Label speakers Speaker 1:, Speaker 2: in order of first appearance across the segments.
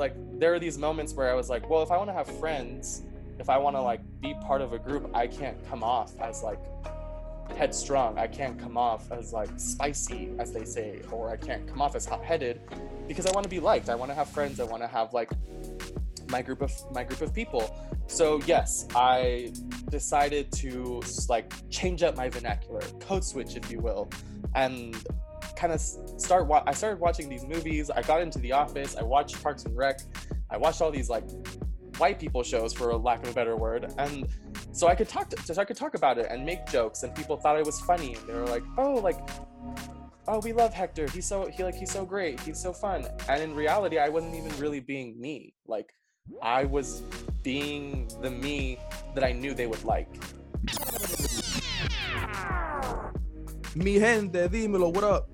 Speaker 1: like there are these moments where I was like, well, if I want to have friends, if I want to like be part of a group, I can't come off as like headstrong. I can't come off as like spicy, as they say, or I can't come off as hot-headed because I want to be liked. I want to have friends. I want to have like my group of my group of people. So yes, I decided to like change up my vernacular, code switch, if you will, and kind of start. Wa- I started watching these movies. I got into The Office. I watched Parks and Rec. I watched all these like white people shows, for lack of a better word, and so I could talk to, so I could talk about it and make jokes, and people thought I was funny. And they were like, "Oh, like." Oh, we love Hector. He's so he like he's so great. He's so fun. And in reality, I wasn't even really being me. Like I was being the me that I knew they would like.
Speaker 2: Mi gente, dímelo, what up?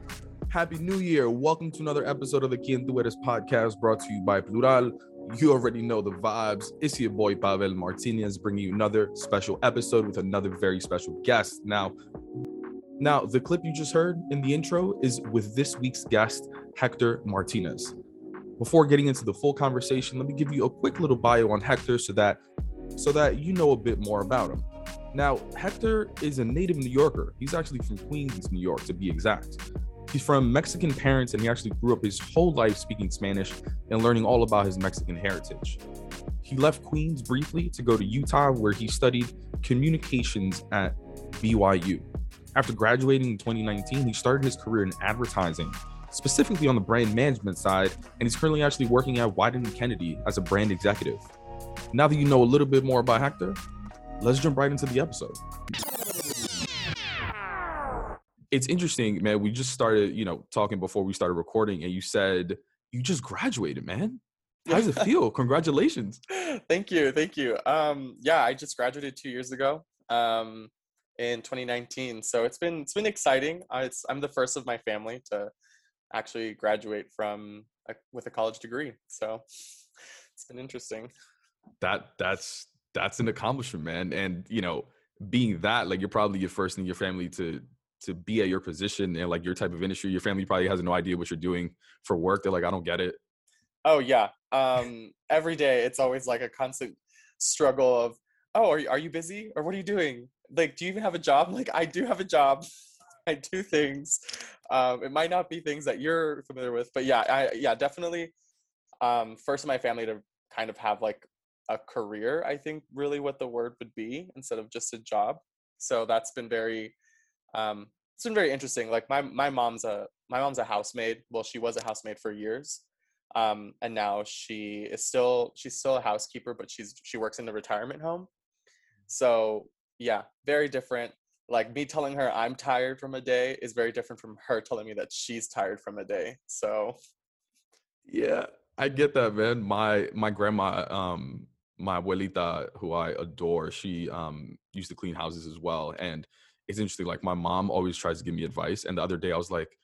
Speaker 2: Happy New Year. Welcome to another episode of the Quien Tú Eres podcast brought to you by Plural. You already know the vibes. It's your boy Pavel Martinez bringing you another special episode with another very special guest. Now, now the clip you just heard in the intro is with this week's guest, Hector Martinez. Before getting into the full conversation, let me give you a quick little bio on Hector so that so that you know a bit more about him. Now, Hector is a native New Yorker. He's actually from Queens, New York, to be exact. He's from Mexican parents and he actually grew up his whole life speaking Spanish and learning all about his Mexican heritage. He left Queens briefly to go to Utah, where he studied communications at BYU. After graduating in 2019, he started his career in advertising, specifically on the brand management side, and he's currently actually working at Wieden Kennedy as a brand executive. Now that you know a little bit more about Hector, let's jump right into the episode. It's interesting, man. We just started, you know, talking before we started recording, and you said you just graduated, man. How does it feel? Congratulations.
Speaker 1: thank you, thank you. Um, yeah, I just graduated two years ago. Um, in 2019. So it's been it's been exciting. Uh, it's, I'm the first of my family to actually graduate from a, with a college degree. So it's been interesting.
Speaker 2: That that's that's an accomplishment, man. And you know, being that like you're probably your first in your family to to be at your position and like your type of industry. Your family probably has no idea what you're doing for work. They're like, I don't get it.
Speaker 1: Oh yeah. Um, every day it's always like a constant struggle of, oh, are you, are you busy or what are you doing? Like, do you even have a job? Like, I do have a job. I do things. Um, it might not be things that you're familiar with, but yeah, I yeah definitely. Um, first in my family to kind of have like a career, I think really what the word would be instead of just a job. So that's been very, um, it's been very interesting. Like my my mom's a my mom's a housemaid. Well, she was a housemaid for years, um, and now she is still she's still a housekeeper, but she's she works in the retirement home. So yeah, very different like me telling her I'm tired from a day is very different from her telling me that she's tired from a day. So
Speaker 2: yeah, I get that, man. My my grandma, um, my abuelita, who I adore, she um used to clean houses as well. And it's interesting, like my mom always tries to give me advice. And the other day I was like,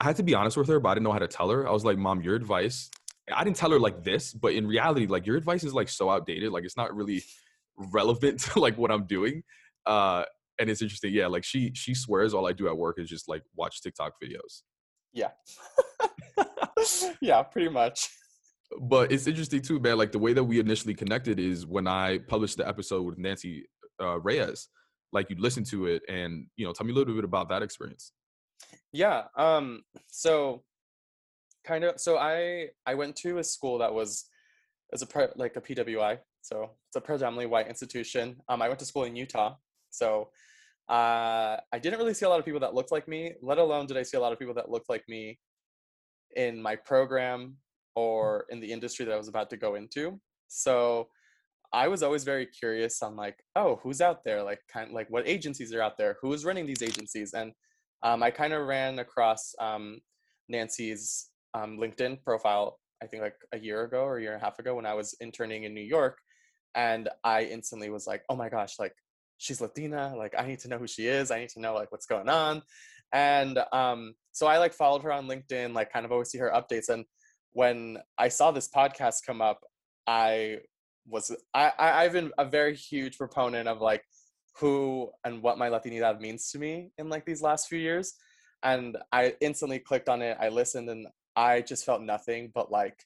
Speaker 2: I had to be honest with her, but I didn't know how to tell her. I was like, Mom, your advice. I didn't tell her like this, but in reality, like your advice is like so outdated. Like it's not really relevant to like what I'm doing. Uh and it's interesting yeah like she she swears all i do at work is just like watch tiktok videos
Speaker 1: yeah yeah pretty much
Speaker 2: but it's interesting too man like the way that we initially connected is when i published the episode with nancy uh, reyes like you listen to it and you know tell me a little bit about that experience
Speaker 1: yeah um so kind of so i i went to a school that was as a pre, like a pwi so it's a predominantly white institution um i went to school in utah so uh, I didn't really see a lot of people that looked like me, let alone did I see a lot of people that looked like me in my program or in the industry that I was about to go into. So I was always very curious on like, oh, who's out there? Like, kind of like what agencies are out there? Who is running these agencies? And um, I kind of ran across um, Nancy's um, LinkedIn profile, I think like a year ago or a year and a half ago when I was interning in New York. And I instantly was like, oh my gosh, like she's Latina. Like, I need to know who she is. I need to know like what's going on. And um, so I like followed her on LinkedIn, like kind of always see her updates. And when I saw this podcast come up, I was I, I I've been a very huge proponent of like who and what my Latinidad means to me in like these last few years. And I instantly clicked on it. I listened and I just felt nothing but like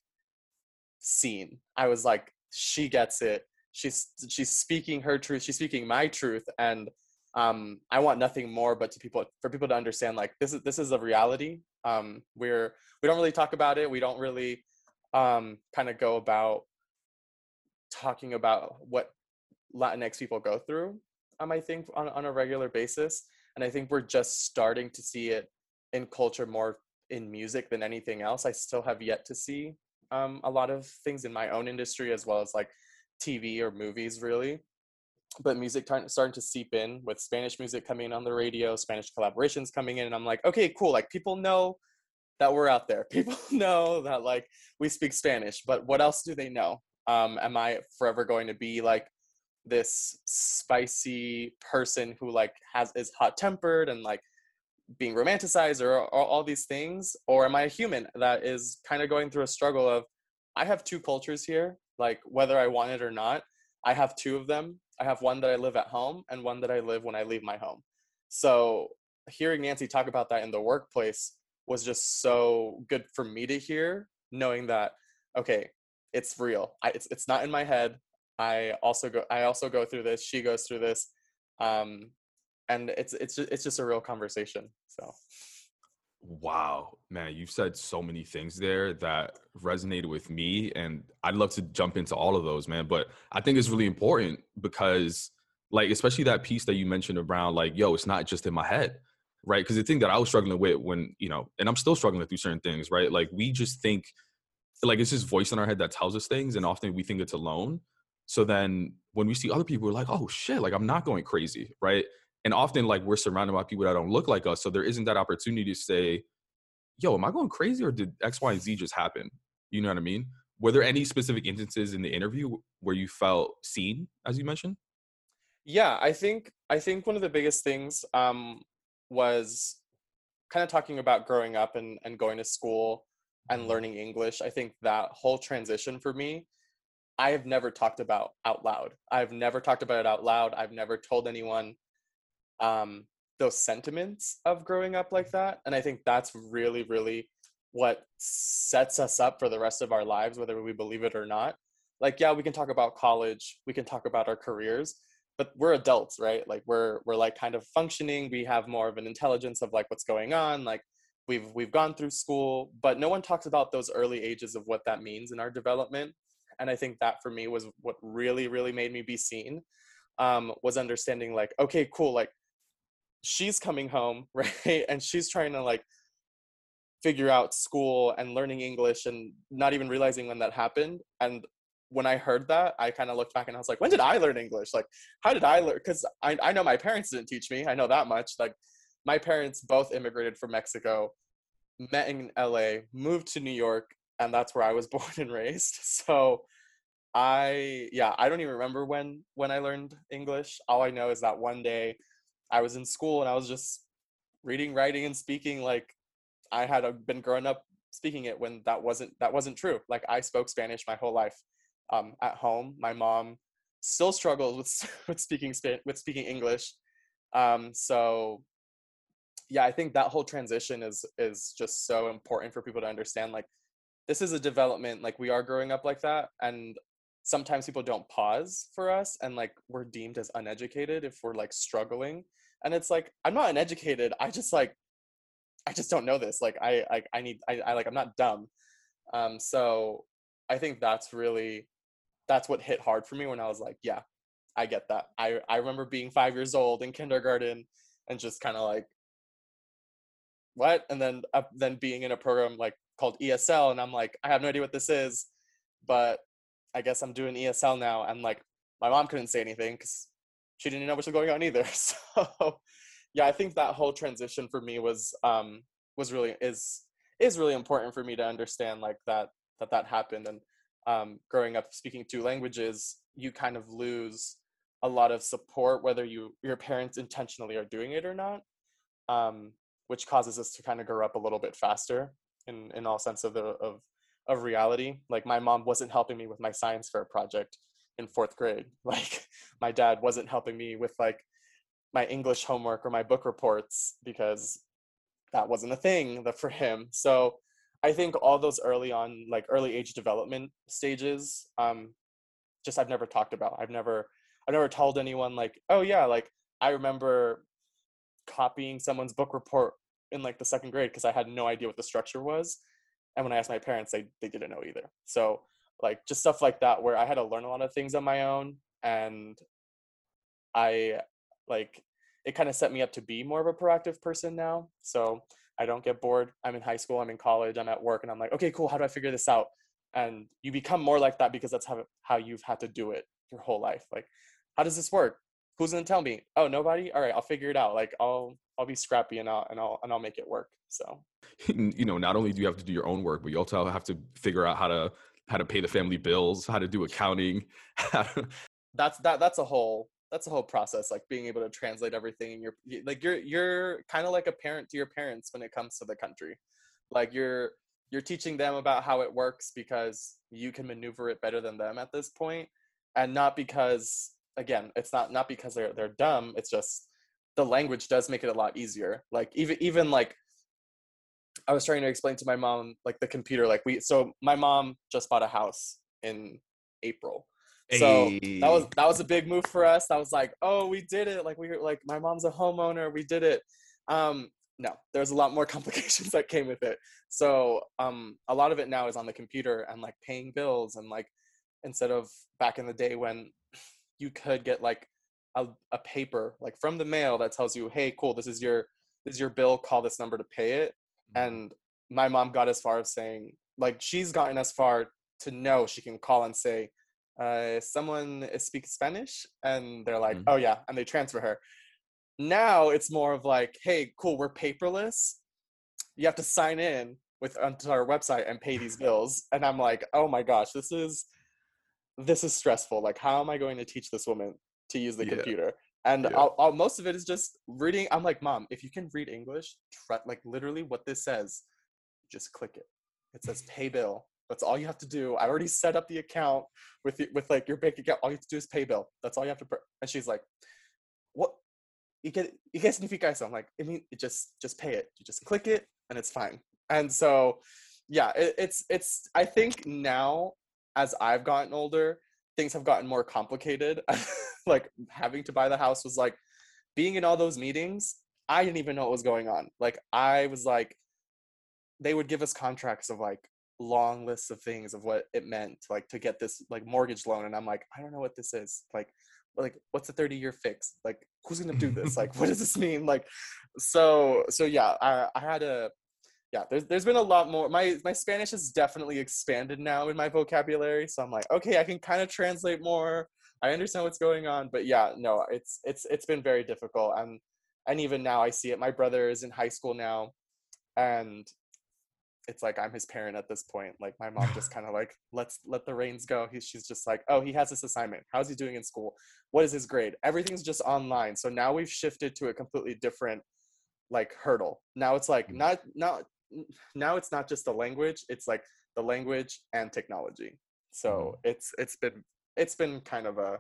Speaker 1: seen. I was like, she gets it. She's she's speaking her truth. She's speaking my truth, and um, I want nothing more but to people for people to understand like this is this is a reality. Um, we're we don't really talk about it. We don't really um, kind of go about talking about what Latinx people go through. Um, I think on on a regular basis, and I think we're just starting to see it in culture more in music than anything else. I still have yet to see um, a lot of things in my own industry as well as like TV or movies, really. But music t- starting to seep in with Spanish music coming in on the radio, Spanish collaborations coming in, and I'm like, okay, cool. Like people know that we're out there. People know that like we speak Spanish, but what else do they know? Um, am I forever going to be like this spicy person who like has is hot tempered and like being romanticized or, or all these things? Or am i a human that is kind of going through a struggle of i have two cultures here like whether i want it or not i have two of them. I have one that i live at home and one that i live when i leave my home. So hearing nancy talk about that in the workplace was just so good for me to hear knowing that okay it's real. I, it's, it's not in my head. I also go i also go through this she goes through this um, and it's it's just, it's just a real conversation so.
Speaker 2: Wow man you've said so many things there that resonated with me and i'd love to jump into all of those man but i think it's really important because like especially that piece that you mentioned around like yo it's not just in my head right? Because the thing that i was struggling with when you know and i'm still struggling through certain things right? Like we just think like it's this voice in our head that tells us things and often we think it's alone. So then when we see other people we're like oh shit like i'm not going crazy right? And often like we're surrounded by people that don't look like us so there isn't that opportunity to say yo am i going crazy or did x y and z just happen? You know what i mean? Were there any specific instances in the interview where you felt seen as you mentioned?
Speaker 1: Yeah i think i think one of the biggest things um, was kind of talking about growing up and, and going to school and learning english i think that whole transition for me i have never talked about out loud i've never talked about it out loud i've never told anyone um, those sentiments of growing up like that. And I think that's really, really what sets us up for the rest of our lives, whether we believe it or not. Like, yeah, we can talk about college, we can talk about our careers, but we're adults, right? Like we're we're like kind of functioning. We have more of an intelligence of like what's going on. Like we've we've gone through school, but no one talks about those early ages of what that means in our development. And I think that for me was what really, really made me be seen. Um, was understanding like, okay, cool, like she's coming home right and she's trying to like figure out school and learning english and not even realizing when that happened and when i heard that i kind of looked back and i was like when did i learn english like how did i learn because I, I know my parents didn't teach me i know that much like my parents both immigrated from mexico met in la moved to new york and that's where i was born and raised so i yeah i don't even remember when when i learned english all i know is that one day I was in school and I was just reading, writing, and speaking like I had uh, been growing up speaking it when that wasn't that wasn't true. Like I spoke Spanish my whole life um, at home. My mom still struggles with with speaking with speaking English. Um, so yeah, I think that whole transition is is just so important for people to understand. Like this is a development. Like we are growing up like that, and sometimes people don't pause for us, and like we're deemed as uneducated if we're like struggling and it's like i'm not uneducated i just like i just don't know this like i i, I need I, I like i'm not dumb um so i think that's really that's what hit hard for me when i was like yeah i get that i i remember being five years old in kindergarten and just kind of like what and then uh, then being in a program like called esl and i'm like i have no idea what this is but i guess i'm doing esl now and like my mom couldn't say anything because she didn't know what was going on either. So yeah, I think that whole transition for me was um was really is is really important for me to understand like that that that happened and um growing up speaking two languages you kind of lose a lot of support whether you your parents intentionally are doing it or not um which causes us to kind of grow up a little bit faster in in all sense of the of of reality like my mom wasn't helping me with my science fair project in fourth grade. Like my dad wasn't helping me with like my English homework or my book reports because that wasn't a thing for him. So I think all those early on, like early age development stages, um, just I've never talked about. I've never, I've never told anyone like, oh yeah, like I remember copying someone's book report in like the second grade because I had no idea what the structure was, and when I asked my parents, they they didn't know either. So like just stuff like that where I had to learn a lot of things on my own, and I like it kind of set me up to be more of a proactive person now. So I don't get bored. I'm in high school, I'm in college, I'm at work, and I'm like, okay, cool. How do I figure this out? And you become more like that because that's how how you've had to do it your whole life. Like, how does this work? Who's gonna tell me? Oh, nobody. All right, I'll figure it out. Like, I'll I'll be scrappy and I'll and I'll and I'll make it work. So,
Speaker 2: you know, not only do you have to do your own work, but you also have to figure out how to how to pay the family bills, how to do accounting.
Speaker 1: that's that that's a whole that's a whole process like being able to translate everything and you're like you're you're kind of like a parent to your parents when it comes to the country like you're you're teaching them about how it works because you can maneuver it better than them at this point and not because again it's not not because they're they're dumb it's just the language does make it a lot easier like even even like i was trying to explain to my mom like the computer like we so my mom just bought a house in april so hey. that was that was a big move for us. That was like, oh, we did it. Like we were like my mom's a homeowner. We did it. Um, no, there's a lot more complications that came with it. So um, a lot of it now is on the computer and like paying bills and like instead of back in the day when you could get like a, a paper like from the mail that tells you, hey, cool, this is your this is your bill. Call this number to pay it. Mm-hmm. And my mom got as far as saying like she's gotten as far to know she can call and say uh, someone speaks Spanish, and they're like, mm-hmm. oh yeah, and they transfer her. Now it's more of like, hey, cool, we're paperless. You have to sign in with onto our website and pay these bills, and I'm like, oh my gosh, this is this is stressful. Like, how am I going to teach this woman to use the yeah. computer? And yeah. I'll, I'll, most of it is just reading. I'm like, mom, if you can read English, try, like literally what this says, just click it. It says pay bill that's all you have to do. I already set up the account with with like your bank account. All you have to do is pay bill. That's all you have to. And she's like, "What? You get you get significa eso?" I'm like, "I mean, just just pay it. You just click it, and it's fine." And so, yeah, it, it's it's. I think now, as I've gotten older, things have gotten more complicated. like having to buy the house was like being in all those meetings. I didn't even know what was going on. Like I was like, they would give us contracts of like long lists of things of what it meant like to get this like mortgage loan and i'm like i don't know what this is like like what's a 30 year fix like who's gonna do this like what does this mean like so so yeah i i had a yeah there's there's been a lot more my my spanish has definitely expanded now in my vocabulary so i'm like okay i can kind of translate more i understand what's going on but yeah no it's it's it's been very difficult and and even now i see it my brother is in high school now and it's like I'm his parent at this point. Like my mom just kind of like let's let the reins go. He, she's just like, oh, he has this assignment. How's he doing in school? What is his grade? Everything's just online. So now we've shifted to a completely different like hurdle. Now it's like mm. not not now it's not just the language. It's like the language and technology. So mm-hmm. it's it's been it's been kind of a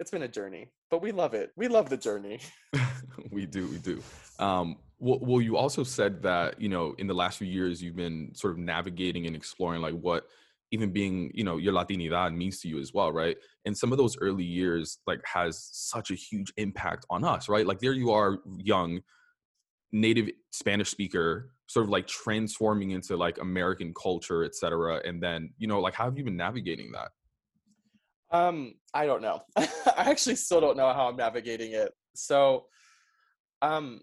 Speaker 1: it's been a journey, but we love it. We love the journey.
Speaker 2: we do, we do. Um, well, well, you also said that you know in the last few years you've been sort of navigating and exploring like what even being you know your latinidad means to you as well right and some of those early years like has such a huge impact on us right like there you are young native spanish speaker sort of like transforming into like american culture etc and then you know like how have you been navigating that?
Speaker 1: Um i don't know. I actually still don't know how i'm navigating it. So um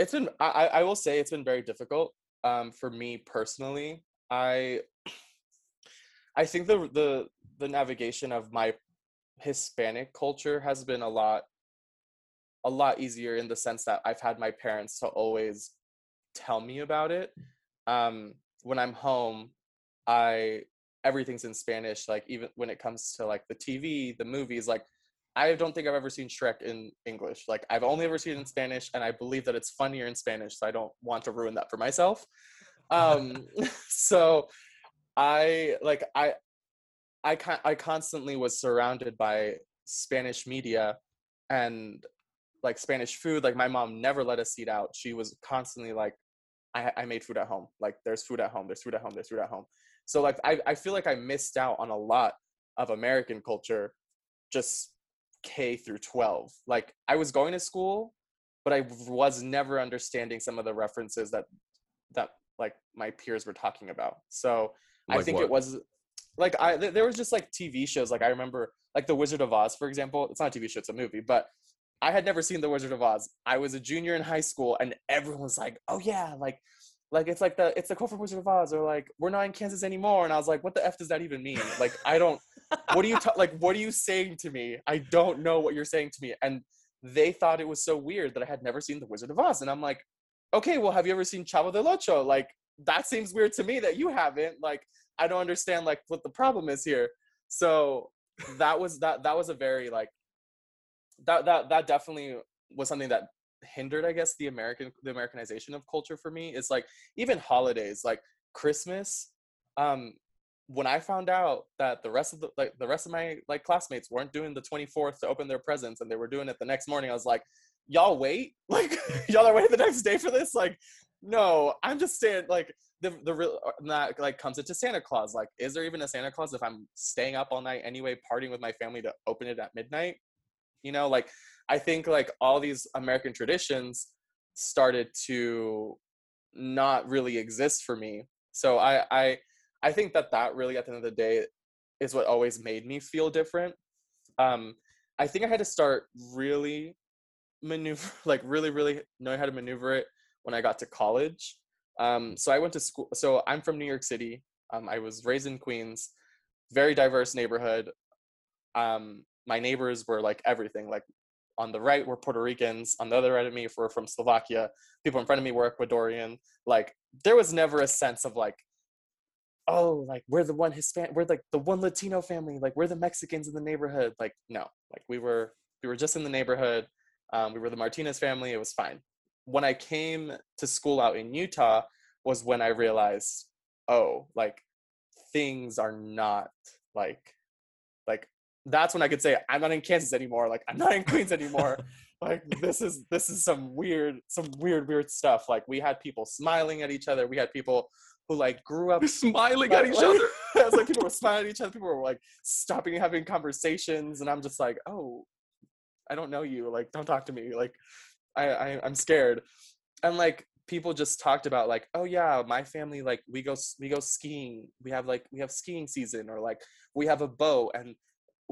Speaker 1: it's been I, I will say it's been very difficult um, for me personally. I I think the the the navigation of my Hispanic culture has been a lot a lot easier in the sense that I've had my parents to always tell me about it. Um, when I'm home, I everything's in Spanish. Like even when it comes to like the TV, the movies, like I don't think I've ever seen Shrek in English. Like I've only ever seen it in Spanish, and I believe that it's funnier in Spanish. So I don't want to ruin that for myself. Um, so I like I I I constantly was surrounded by Spanish media and like Spanish food. Like my mom never let us eat out. She was constantly like I, I made food at home. Like there's food at home, there's food at home, there's food at home. So like I, I feel like I missed out on a lot of American culture just K through 12. Like I was going to school, but I was never understanding some of the references that that like my peers were talking about. So like I think what? it was like I th- there was just like TV shows. Like I remember like The Wizard of Oz, for example. It's not a TV show; it's a movie. But I had never seen The Wizard of Oz. I was a junior in high school, and everyone was like, "Oh yeah, like." Like it's like the it's the quote from Wizard of Oz, or like we're not in Kansas anymore, and I was like, what the f does that even mean? Like I don't, what are you ta- like? What are you saying to me? I don't know what you're saying to me, and they thought it was so weird that I had never seen The Wizard of Oz, and I'm like, okay, well, have you ever seen Chavo del Ocho? Like that seems weird to me that you haven't. Like I don't understand like what the problem is here. So that was that that was a very like that that that definitely was something that hindered i guess the american the americanization of culture for me is like even holidays like christmas um when i found out that the rest of the like the rest of my like classmates weren't doing the 24th to open their presents and they were doing it the next morning i was like y'all wait? Like y'all are waiting the next day for this? Like no i'm just saying like the the real uh, that like comes into santa claus like is there even a santa claus if i'm staying up all night anyway partying with my family to open it at midnight you know like i think like all these american traditions started to not really exist for me. So i i i think that that really at the end of the day is what always made me feel different. Um i think i had to start really maneuver like really really knowing how to maneuver it when i got to college. Um so i went to school so i'm from new york city. Um i was raised in queens very diverse neighborhood. Um my neighbors were like everything. Like on the right were Puerto Ricans, on the other right of me were from Slovakia. People in front of me were Ecuadorian. Like there was never a sense of like, oh, like we're the one Hispanic, we're like the one Latino family, like we're the Mexicans in the neighborhood. Like no, like we were we were just in the neighborhood. Um, we were the Martinez family. It was fine. When I came to school out in Utah was when I realized, oh, like things are not like like that's when I could say I'm not in Kansas anymore. Like I'm not in Queens anymore. like this is this is some weird some weird weird stuff. Like we had people smiling at each other. We had people who like grew up
Speaker 2: smiling at each like, other.
Speaker 1: like people were smiling at each other. People were like stopping and having conversations, and I'm just like, oh, I don't know you. Like don't talk to me. Like I, I I'm scared. And like people just talked about like oh yeah my family like we go we go skiing we have like we have skiing season or like we have a boat and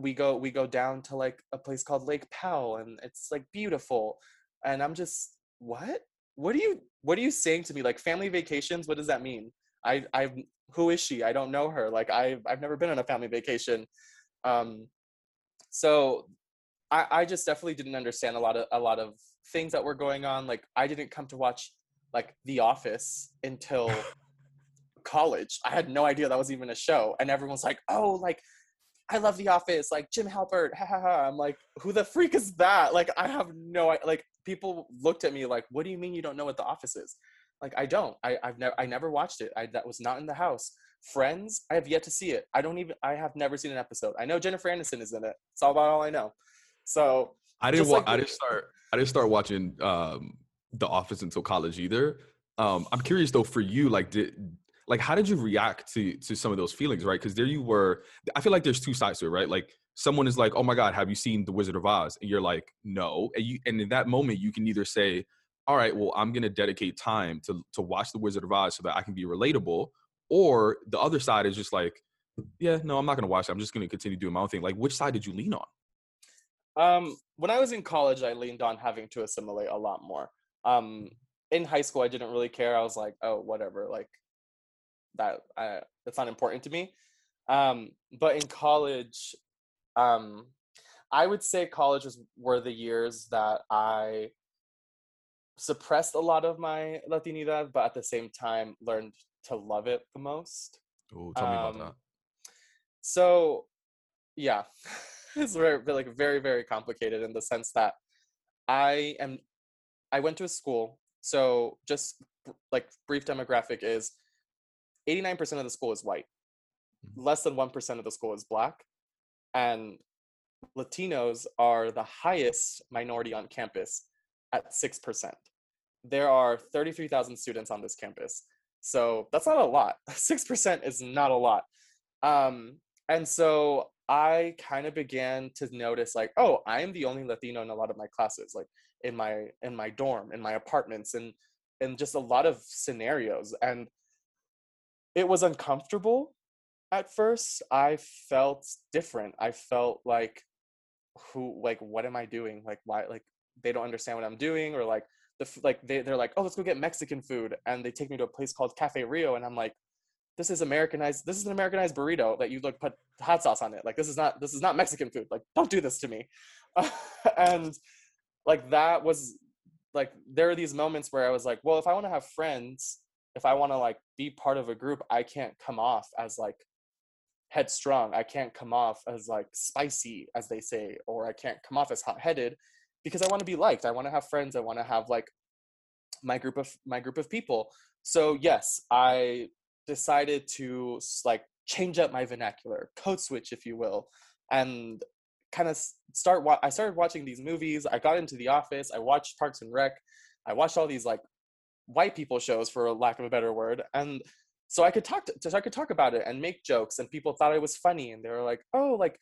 Speaker 1: we go we go down to like a place called Lake Powell and it's like beautiful and I'm just what? What are you what are you saying to me? Like family vacations? What does that mean? I I who is she? I don't know her. Like I I've never been on a family vacation. Um so I I just definitely didn't understand a lot of a lot of things that were going on like I didn't come to watch like The Office until college. I had no idea that was even a show and everyone's like oh like I love The Office, like Jim Halpert. Ha ha ha. I'm like, who the freak is that? Like, I have no like. People looked at me like, what do you mean you don't know what The Office is? Like, I don't. I, I've never. I never watched it. I that was not in the house. Friends, I have yet to see it. I don't even. I have never seen an episode. I know Jennifer Aniston is in it. It's all about all I know. So
Speaker 2: I didn't. Wa- like, I didn't start. I didn't start watching um, The Office until college either. Um, I'm curious though for you, like, did like how did you react to to some of those feelings right? Because there you were i feel like there's two sides to it right? Like someone is like oh my god have you seen the wizard of oz? And you're like no. And you and in that moment you can either say all right well i'm going to dedicate time to to watch the wizard of oz so that i can be relatable or the other side is just like yeah no i'm not going to watch it. I'm just going to continue doing my own thing. Like which side did you lean on?
Speaker 1: Um when i was in college i leaned on having to assimilate a lot more. Um in high school i didn't really care. I was like oh whatever. Like that I, that's not important to me. Um, but in college, um, I would say college was were the years that I suppressed a lot of my Latinidad, but at the same time learned to love it the most.
Speaker 2: Oh, tell um, me about that. Um,
Speaker 1: so, yeah, it's very like very very complicated in the sense that I am. I went to a school, so just like brief demographic is 89% of the school is white. Mm-hmm. Less than 1% of the school is black. And Latinos are the highest minority on campus at 6%. there are 33,000 students on this campus. So that's not a lot. 6% is not a lot. Um, and so I kind of began to notice like, oh, I am the only Latino in a lot of my classes, like in my in my dorm, in my apartments, and in just a lot of scenarios. And it was uncomfortable at first. I felt different. I felt like who like what am I doing? Like why like they don't understand what I'm doing or like the like they they're like, "Oh, let's go get Mexican food." And they take me to a place called Cafe Rio and I'm like, this is Americanized. This is an Americanized burrito that you like put hot sauce on it. Like this is not this is not Mexican food. Like don't do this to me. and like that was like there are these moments where I was like, well, if I want to have friends, if I want to like be part of a group, I can't come off as like headstrong. I can't come off as like spicy, as they say, or I can't come off as hot-headed because I want to be liked. I want to have friends. I want to have like my group of my group of people. So yes, I decided to like change up my vernacular, code switch, if you will, and kind of start. Wa- I started watching these movies. I got into The Office. I watched Parks and Rec. I watched all these like white people shows, for lack of a better word, and so I could talk to, so I could talk about it and make jokes, and people thought i was funny, and they were like, "Oh, like."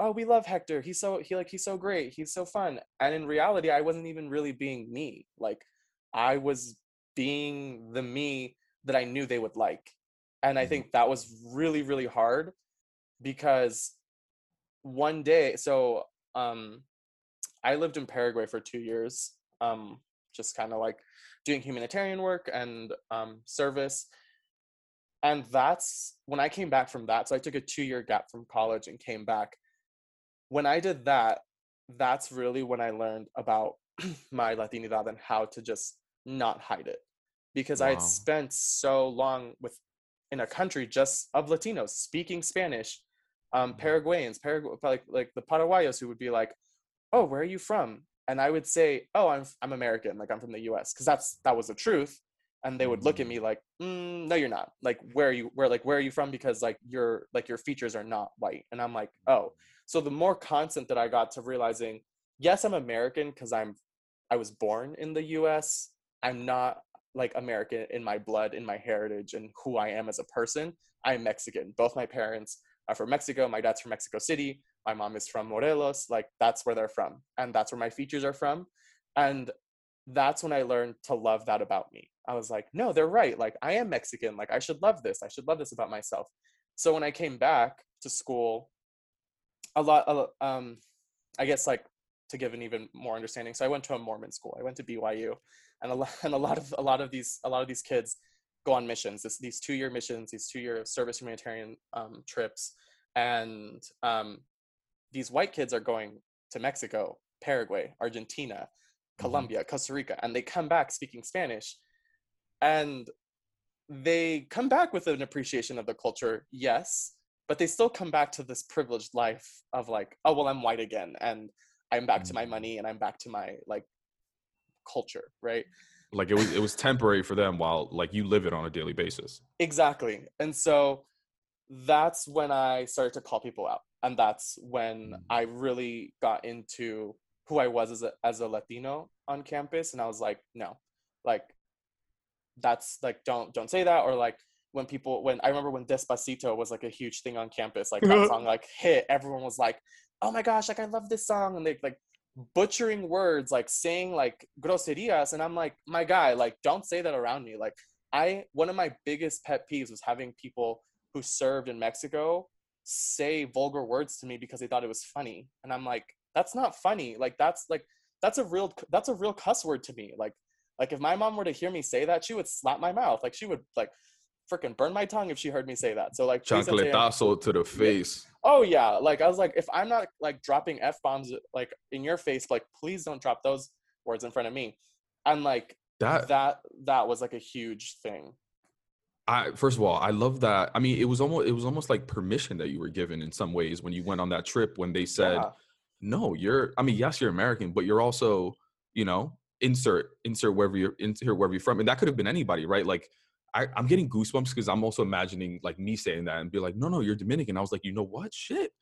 Speaker 1: Oh, we love Hector. He's so he like he's so great. He's so fun. And in reality, I wasn't even really being me. Like I was being the me that I knew they would like. And I mm-hmm. think that was really, really hard because one day, so um, I lived in Paraguay for two years, um, just kind of like doing humanitarian work and um, service. And that's when I came back from that. So I took a two year gap from college and came back. When I did that, that's really when I learned about my Latinidad and how to just not hide it because wow. I had spent so long with in a country just of Latinos speaking Spanish, um, mm-hmm. Paraguayans, Paragu- like like the Paraguayos who would be like, "Oh, where are you from?" And I would say, "Oh, I'm I'm American, like I'm from the U.S." Because that's that was the truth, and they would look at me mm-hmm. like, mm, "No, you're not. Like, where are you? Where like where are you from? Because like your like your features are not white." And I'm like, "Oh." So the more constant that I got to realizing, yes, I'm American because I'm I was born in the U.S. I'm not like American in my blood, in my heritage, and who I am as a person. I am Mexican. Both my parents are from Mexico. My dad's from Mexico City. My mom is from Morelos. Like that's where they're from, and that's where my features are from. And that's when I learned to love that about me. I was like, no, they're right. Like I am Mexican. Like I should love this. I should love this about myself. So when I came back to school, a lot, um, I guess like to give an even more understanding. So I went to a Mormon school. I went to BYU, and a lot and a lot of a lot of these a lot of these kids go on missions. This, these two year missions, these two year service humanitarian um, trips, and um, these white kids are going to Mexico, Paraguay, Argentina, mm-hmm. Colombia, mm-hmm. Costa Rica, and they come back speaking Spanish, and they come back with an appreciation of the culture, yes, but they still come back to this privileged life of like, oh well, I'm white again, and I'm back to my mm. money and I'm back to my like culture, right?
Speaker 2: Like it was it was temporary for them while like you live it on a daily basis.
Speaker 1: Exactly. And so that's when I started to call people out. And that's when mm. I really got into who I was as a as a Latino on campus. And I was like, no, like that's like don't don't say that or like when people when I remember when Despacito was like a huge thing on campus, like that song like hit, everyone was like, oh my gosh, like I love this song, and they like butchering words, like saying like groserias, and I'm like, my guy, like don't say that around me. Like I, one of my biggest pet peeves was having people who served in Mexico say vulgar words to me because they thought it was funny, and I'm like, that's not funny. Like that's like that's a real that's a real cuss word to me. Like like if my mom were to hear me say that, she would slap my mouth. Like she would like freaking burn my tongue if she heard me say that. So like
Speaker 2: chocolatazo to the face.
Speaker 1: Oh yeah, like I was like, if I'm not like dropping f bombs like in your face, like please don't drop those words in front of me. And like that that that was like a huge thing.
Speaker 2: I first of all, I love that. I mean, it was almost it was almost like permission that you were given in some ways when you went on that trip when they said, yeah. "No, you're." I mean, yes, you're American, but you're also, you know, insert insert wherever you're insert wherever you're from, and that could have been anybody, right? Like I, am getting goosebumps because I'm also imagining like me saying that and be like, no, no, you're Dominican. I was like, you know what? Shit.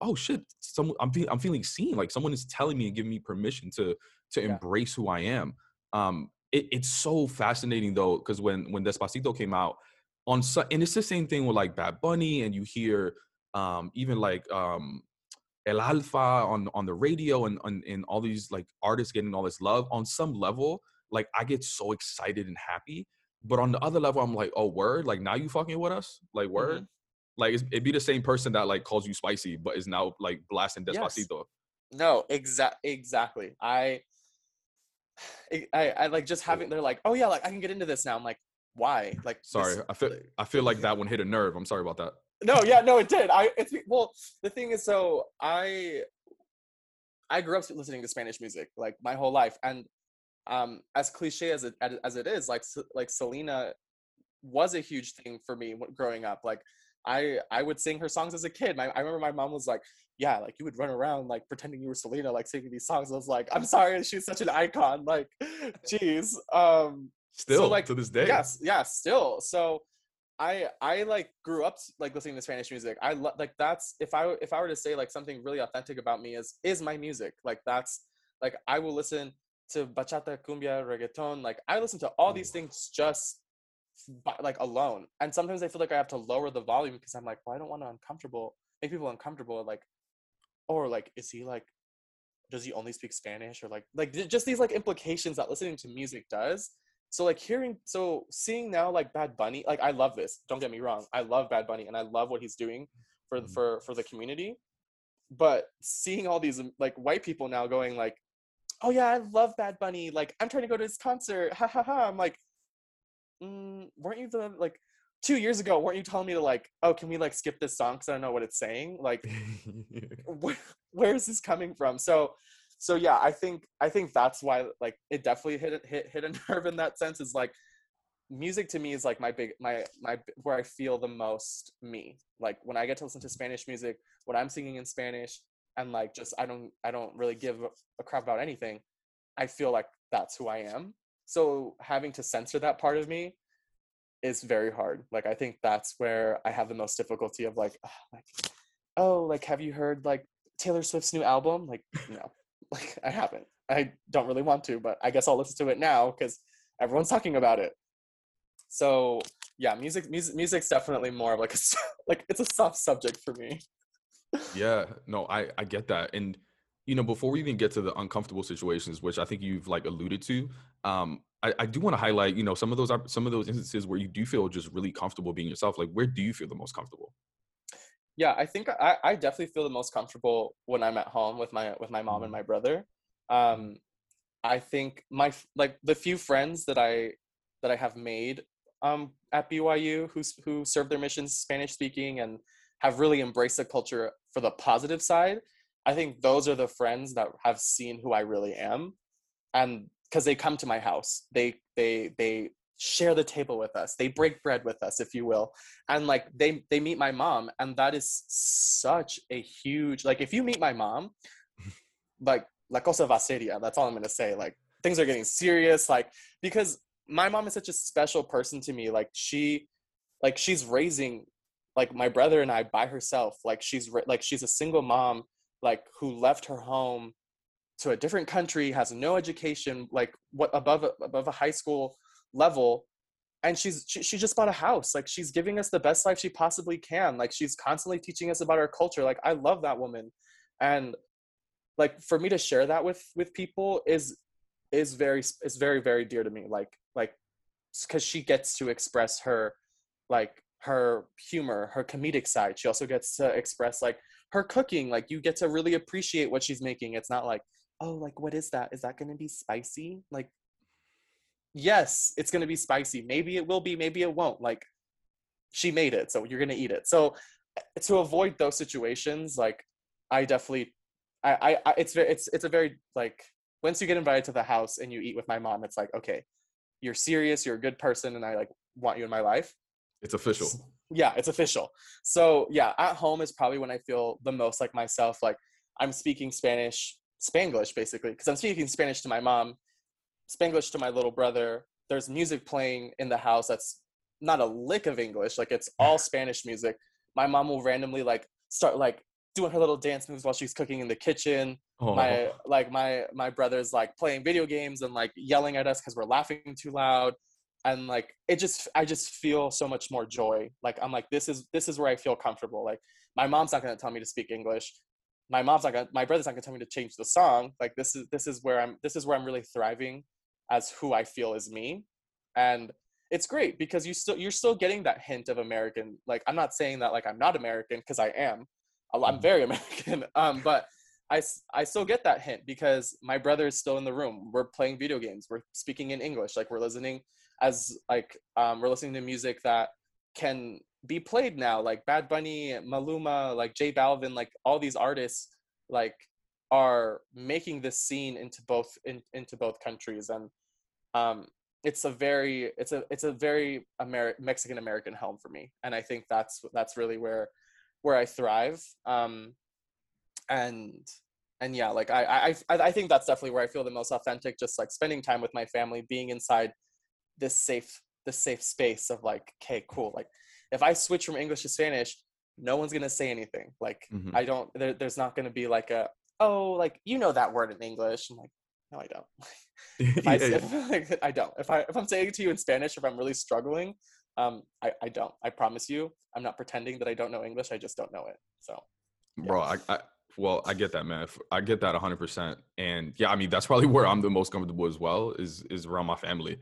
Speaker 2: Oh shit. Some I'm feeling I'm feeling seen. Like someone is telling me and giving me permission to to yeah. embrace who I am. Um, it, it's so fascinating though, because when when Despacito came out, on su- and it's the same thing with like Bad Bunny, and you hear um even like um El Alfa on on the radio and, and and all these like artists getting all this love on some level, like I get so excited and happy. But on the other level, I'm like, oh word, like now you fucking with us, like word.
Speaker 1: Mhm.
Speaker 2: Like it's, it'd be the same person that like calls you spicy, but is now like blasting
Speaker 1: Yes.
Speaker 2: Despacito.
Speaker 1: No, exact exactly. I, I I like just having they're like, "Oh yeah, like I can get into this now." I'm like, "Why?" Like this-
Speaker 2: Sorry, I feel
Speaker 1: like-
Speaker 2: I feel like that one hit a nerve. I'm sorry about that.
Speaker 1: No, yeah, no, it did. I it's well, the thing is so I I grew up listening to Spanish music like my whole life and um as cliche as it as it is, like like Selena was a huge thing for me growing up. Like I I would sing her songs as a kid. My, I remember my mom was like, "Yeah, like you would run around like pretending you were Selena, like singing these songs." I was like, "I'm sorry, she's such an icon." Like, jeez. Um,
Speaker 2: Still,
Speaker 1: like,
Speaker 2: to this day.
Speaker 1: Yes, yeah, still. So I I like grew up like listening to Spanish music. I lo- like that's if I if I were to say like something really authentic about me is is my music. Like that's like I will listen to bachata, cumbia, reggaeton. Like I listen to all these things just like alone. And sometimes I feel like I have to lower the volume because I'm like, well, I don't want to uncomfortable make people uncomfortable. Like, or like, is he like, does he only speak Spanish or like like just these like implications that listening to music does. So like hearing so seeing now like Bad Bunny, like I love this. Don't get me wrong. I love Bad Bunny and I love what he's doing for
Speaker 2: Mhm.
Speaker 1: for for the community. But seeing all these like white people now going like, "Oh yeah, I love Bad Bunny. Like I'm trying to go to his concert." Ha ha ha. I'm like, mm, "Weren't you the like 2 years ago, weren't you telling me to like, "Oh, can we like skip this song cuz I don't know what it's saying?" Like where, where is this coming from so so yeah i think i think that's why like it definitely hit hit hit a nerve in that sense is like music to me is like my big my my where i feel the most me like when i get to listen to spanish music what i'm singing in spanish and like just i don't i don't really give a- crap about anything i feel like that's who i am. So having to censor that part of me is very hard. Like i think that's where i have the most difficulty of like ah, like oh like have you heard like taylor swift's new album? Like no. Like i haven't. I don't really want to but i guess i'll listen to it now because everyone's talking about it. So yeah music music music's definitely more of like a like it's a soft subject for me
Speaker 2: yeah no i i get that and you know before we even get to the uncomfortable situations which i think you've like alluded to um i, I do want to highlight you know some of those are some of those instances where you do feel just really comfortable being yourself like where do you feel the most comfortable?
Speaker 1: Yeah i think i i definitely feel the most comfortable when i'm at home with my with my mom and my brother um i think my like the few friends that i that i have made um at byu who who serve their missions spanish speaking and have really embraced the culture for the positive side i think those are the friends that have seen who i really am. And because they come to my house they they they share the table with us they break bread with us if you will. And like they they meet my mom and that is such a huge like if you meet my mom like la cosa va seria that's all i'm gonna say like things are getting serious like because my mom is such a special person to me like she like she's raising like my brother and i by herself like she's like she's a single mom like who left her home to a different country has no education like what above above a high school level and she's she, she just bought a house. Like she's giving us the best life she possibly can. Like she's constantly teaching us about our culture. Like i love that woman. And like for me to share that with with people is is very is very very dear to me. Like like because she gets to express her like her humor her comedic side. She also gets to express like her cooking like you get to really appreciate what she's making. It's not like oh like what is that? Is that going to be spicy? Like yes it's going to be spicy. Maybe it will be maybe it won't. Like she made it so you're going to eat it. So to avoid those situations like i definitely I, I it's it's it's a very like once you get invited to the house and you eat with my mom it's like okay you're serious you're a good person and i like want you in my life
Speaker 2: it's official.
Speaker 1: Yeah it's official. So yeah at home is probably when i feel the most like myself like i'm speaking spanish spanglish basically because i'm speaking spanish to my mom spanglish to my little brother. There's music playing in the house that's not a lick of english like it's all spanish music. My mom will randomly like start like doing her little dance moves while she's cooking in the kitchen.
Speaker 2: Oh.
Speaker 1: my like my my brother's like playing video games and like yelling at us because we're laughing too loud and like it just i just feel so much more joy like i'm like this is this is where i feel comfortable like my mom's not going to tell me to speak english my mom's not to my brother's not going to tell me to change the song like this is this is where i'm this is where i'm really thriving as who i feel is me and it's great because you still you're still getting that hint of american like i'm not saying that like i'm not american because i am i'm
Speaker 2: Mhm.
Speaker 1: very american um but I, I still get that hint because my brother is still in the room. We're playing video games. We're speaking in English. Like we're listening as like um, we're listening to music that can be played now, like Bad Bunny, Maluma, like J Balvin, like all these artists like are making this scene into both in, into both countries, and um, it's a very it's a it's a very Ameri- Mexican American home for me, and I think that's that's really where where I thrive. Um, and and yeah like I i i think that's definitely where i feel the most authentic just like spending time with my family being inside this safe this safe space of like okay cool like if i switch from english to spanish no one's gonna say anything like
Speaker 2: Mhm.
Speaker 1: i don't there, there's not gonna be like a oh like you know that word in english i'm like no i don't if I,
Speaker 2: Yeah, yeah.
Speaker 1: if, like, I don't. If I if I'm saying it to you in Spanish, if I'm really struggling, um, I, I don't. I promise you, I'm not pretending that I don't know English. I just don't know it. So
Speaker 2: bro I, I well i get that man i get that 100% and yeah i mean that's probably where i'm the most comfortable as well is is around my family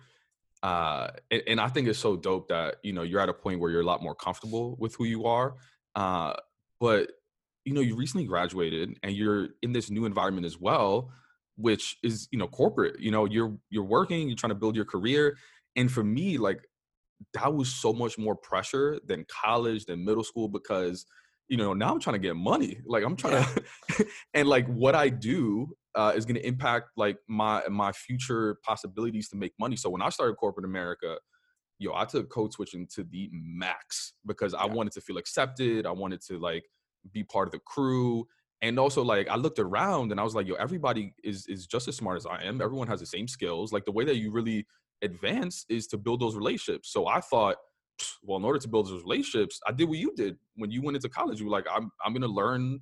Speaker 2: uh and, and i think it's so dope that you know you're at a point where you're a lot more comfortable with who you are uh but you know you recently graduated and you're in this new environment as well which is you know corporate you know you're you're working you're trying to build your career and for me like that was so much more pressure than college than middle school because you know now i'm trying to get money like i'm trying to and like what i do uh, is going to impact like my my future possibilities to make money. So when i started corporate america yo i took code switching to the max because i
Speaker 1: Yeah.
Speaker 2: wanted to feel accepted. I wanted to like be part of the crew. And also like i looked around and i was like yo everybody is is just as smart as i am. Everyone has the same skills. Like the way that you really advance is to build those relationships. So i thought well in order to build those relationships i did what you did. When you went into college you were like i'm, I'm going to learn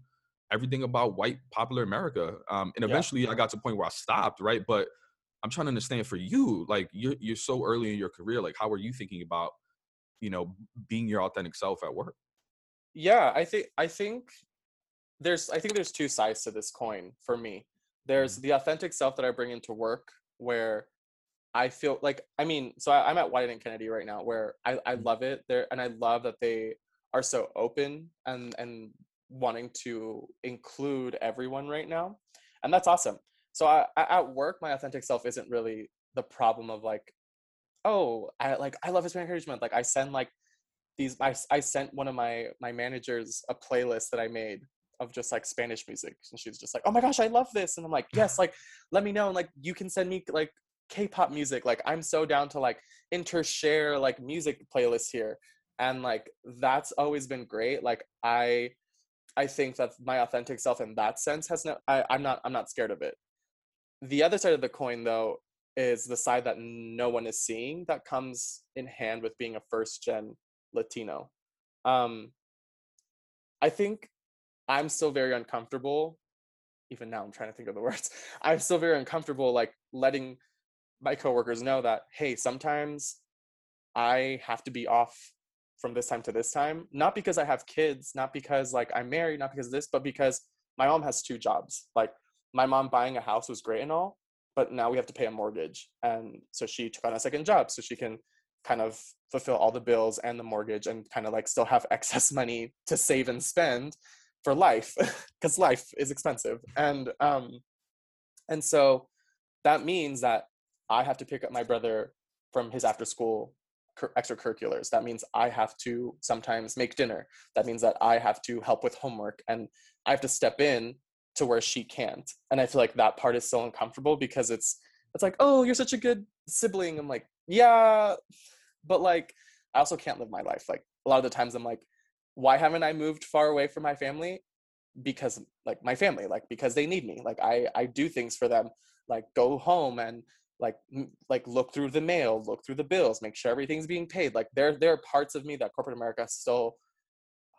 Speaker 2: everything about white popular america um, and
Speaker 1: Yeah.
Speaker 2: eventually i got to a point where i stopped right but i'm trying to understand for you like you're, you're so early in your career like how are you thinking about you know being your authentic self at work
Speaker 1: yeah i think i think there's i think there's two sides to this coin for me there's the authentic self that i bring into work where i feel like i mean so I, i'm at Wieden + Kennedy right now where i, I
Speaker 2: Mhm.
Speaker 1: love it there and i love that they are so open and and wanting to include everyone right now and that's awesome. So I, I- at work my authentic self isn't really the problem of like oh i like i love hispanic heritage month. Like i send like these I, I sent one of my my managers a playlist that i made of just like spanish music and she's just like oh my gosh i love this. And i'm like yes like let me know and like you can send me like k-pop music. Like i'm so down to like intershare like music playlists here and like that's always been great. Like i i think that my authentic self in that sense has no I, i'm not i'm not scared of it. The other side of the coin though is the side that no one is seeing that comes in hand with being a first gen latino. Um i think i'm still very uncomfortable even now i'm trying to think of the words i'm still very uncomfortable like letting my coworkers know that hey sometimes i have to be off from this time to this time not because i have kids not because like i'm married not because of this but because my mom has two jobs. Like my mom buying a house was great and all but now we have to pay a mortgage. And so she took on a second job so she can kind of fulfill all the bills and the mortgage and kind of like still have excess money to save and spend for life because life is expensive. And um and so that means that i have to pick up my brother from his after school extracurriculars. That means i have to sometimes make dinner. That means that i have to help with homework and i have to step in to where she can't. And i feel like that part is so uncomfortable because it's it's like oh you're such a good sibling. I'm like yeah. But like i also can't live my life. Like a lot of the times i'm like why haven't i moved far away from my family? Because like my family like because they need me. Like i i do things for them like go home and like like look through the mail look through the bills make sure everything's being paid like there there are parts of me that corporate america still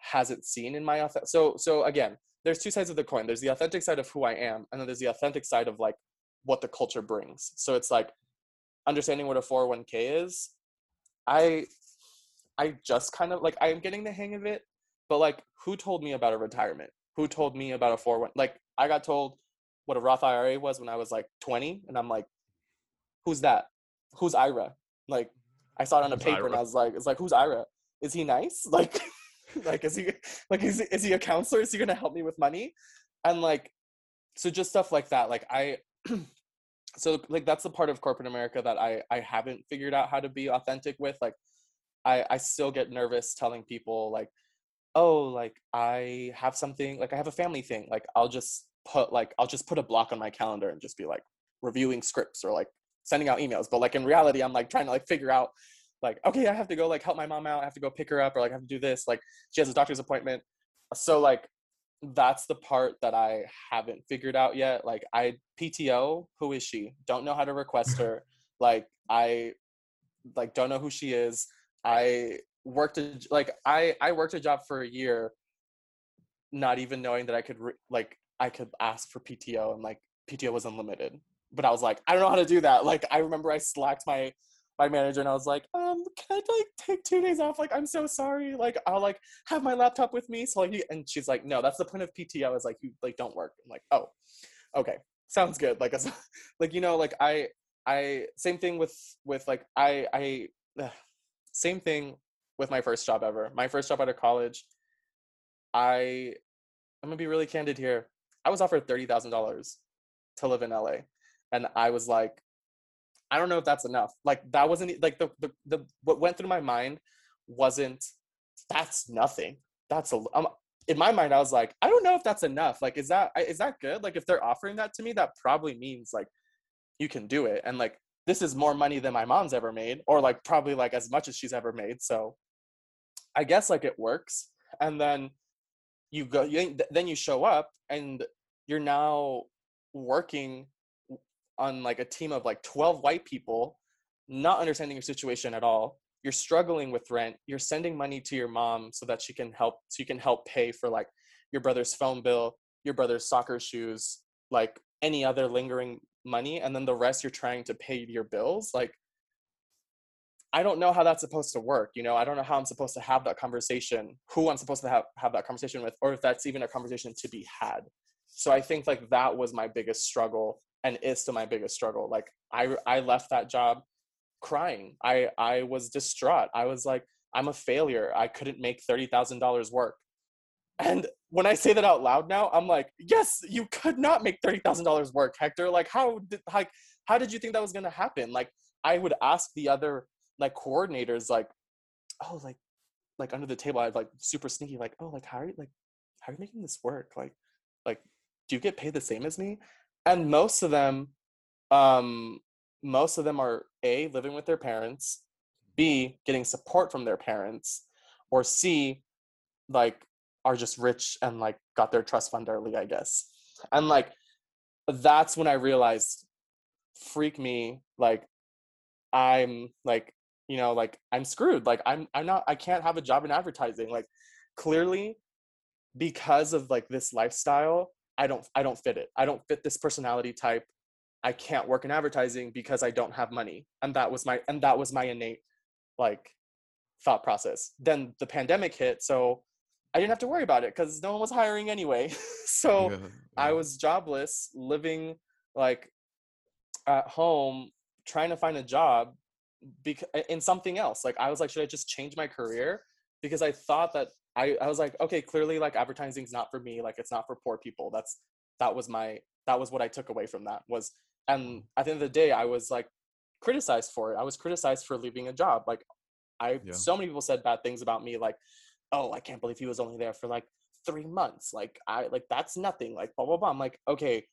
Speaker 1: hasn't seen in my auth- so so again there's two sides of the coin. There's the authentic side of who I am, and then there's the authentic side of like what the culture brings. So it's like understanding what a 401k is. I I just kind of like I'm getting the hang of it, but like who told me about a retirement? Who told me about a 401 like I got told what a Roth IRA was when I was like 20 and I'm like who's that? Who's Ira? Like I saw it on a paper
Speaker 2: Ira?
Speaker 1: and I was like it's like who's Ira? Is he nice? Like like is he like is he, is he a counselor? Is he to help me with money? And like so just stuff like that like I so like that's the part of corporate America that I I haven't figured out how to be authentic with like I I still get nervous telling people like oh like I have something like I have a family thing like I'll just put like I'll just put a block on my calendar and just be like reviewing scripts or like sending out emails but like in reality I'm like trying to like figure out like okay I have to go like help my mom out I have to go pick her up or like I have to do this like she has a doctor's appointment so like that's the part that I haven't figured out yet. Like I PTO, who is she? Don't know how to request her. like I like don't know who she is. I worked a, like I I worked a job for a year not even knowing that I could re- like I could ask for PTO and like PTO was unlimited. But I was like, I don't know how to do that. Like I remember I slacked my my manager and I was like, um, can I like take two days off? Like, I'm so sorry. Like, I'll like have my laptop with me. So like, and she's like, no, that's the point of PTO is like you like don't work. I'm like, oh, okay, sounds good. Like, like you know, like I I same thing with with like I I ugh, same thing with my first job ever. My first job out of college, I I'm gonna be really candid here. I was offered thirty thousand dollars to live in LA, and I was like, I don't know if that's enough. Like that wasn't like the the, the what went through my mind wasn't that's nothing. That's a um, in my mind I was like, I don't know if that's enough. Like is that is that good? Like if they're offering that to me, that probably means like you can do it. And like this is more money than my mom's ever made or like probably like as much as she's ever made. So I guess like it works. And then you go you, then you show up and you're now working on like a team of like 12 white people not understanding your situation at all. You're struggling with rent. You're sending money to your mom so that she can help so you can help pay for like your brother's phone bill your brother's soccer shoes like any other lingering money and then the rest you're trying to pay your bills. Like i don't know how that's supposed to work you know? I don't know how i'm supposed to have that conversation who i'm supposed to have have that conversation with or if that's even a conversation to be had. So i think like that was my biggest struggle and is still my biggest struggle like i i left that job crying. I i was distraught. I was like i'm a failure. I couldn't make $30000 work. And when i say that out loud now i'm like yes you could not make $30000 work hector. Like how did like how did you think that was to happen? Like i would ask the other like coordinators like oh like like under the table i'd like super sneaky like oh like how are you like how are you making this work? Like like do you get paid the same as me and most of them um most of them are a living with their parents b getting support from their parents or c like are just rich and like got their trust fund early i guess. And like that's when i realized freak me like i'm like you know like i'm screwed like i'm i'm not i can't have a job in advertising like clearly because of like this lifestyle i don't i don't fit it. I don't fit this personality type. I can't work in advertising because i don't have money. And that was my and that was my innate like thought process. Then the pandemic hit so i didn't have to worry about it because no one was hiring anyway. So
Speaker 2: Yeah,
Speaker 1: I was jobless, living like at home, trying to find a job because in something else. Like I was like, should I just change my career? Because I thought that I, I was like, okay, clearly like advertising's not for me. Like it's not for poor people. That's that was my that was what I took away from that was and at the end of the day I was like criticized for it. I was criticized for leaving a job. Like I
Speaker 2: Yeah.
Speaker 1: so many people said bad things about me, like, oh, I can't believe he was only there for like three months. Like I like that's nothing. Like blah blah blah. I'm like, okay,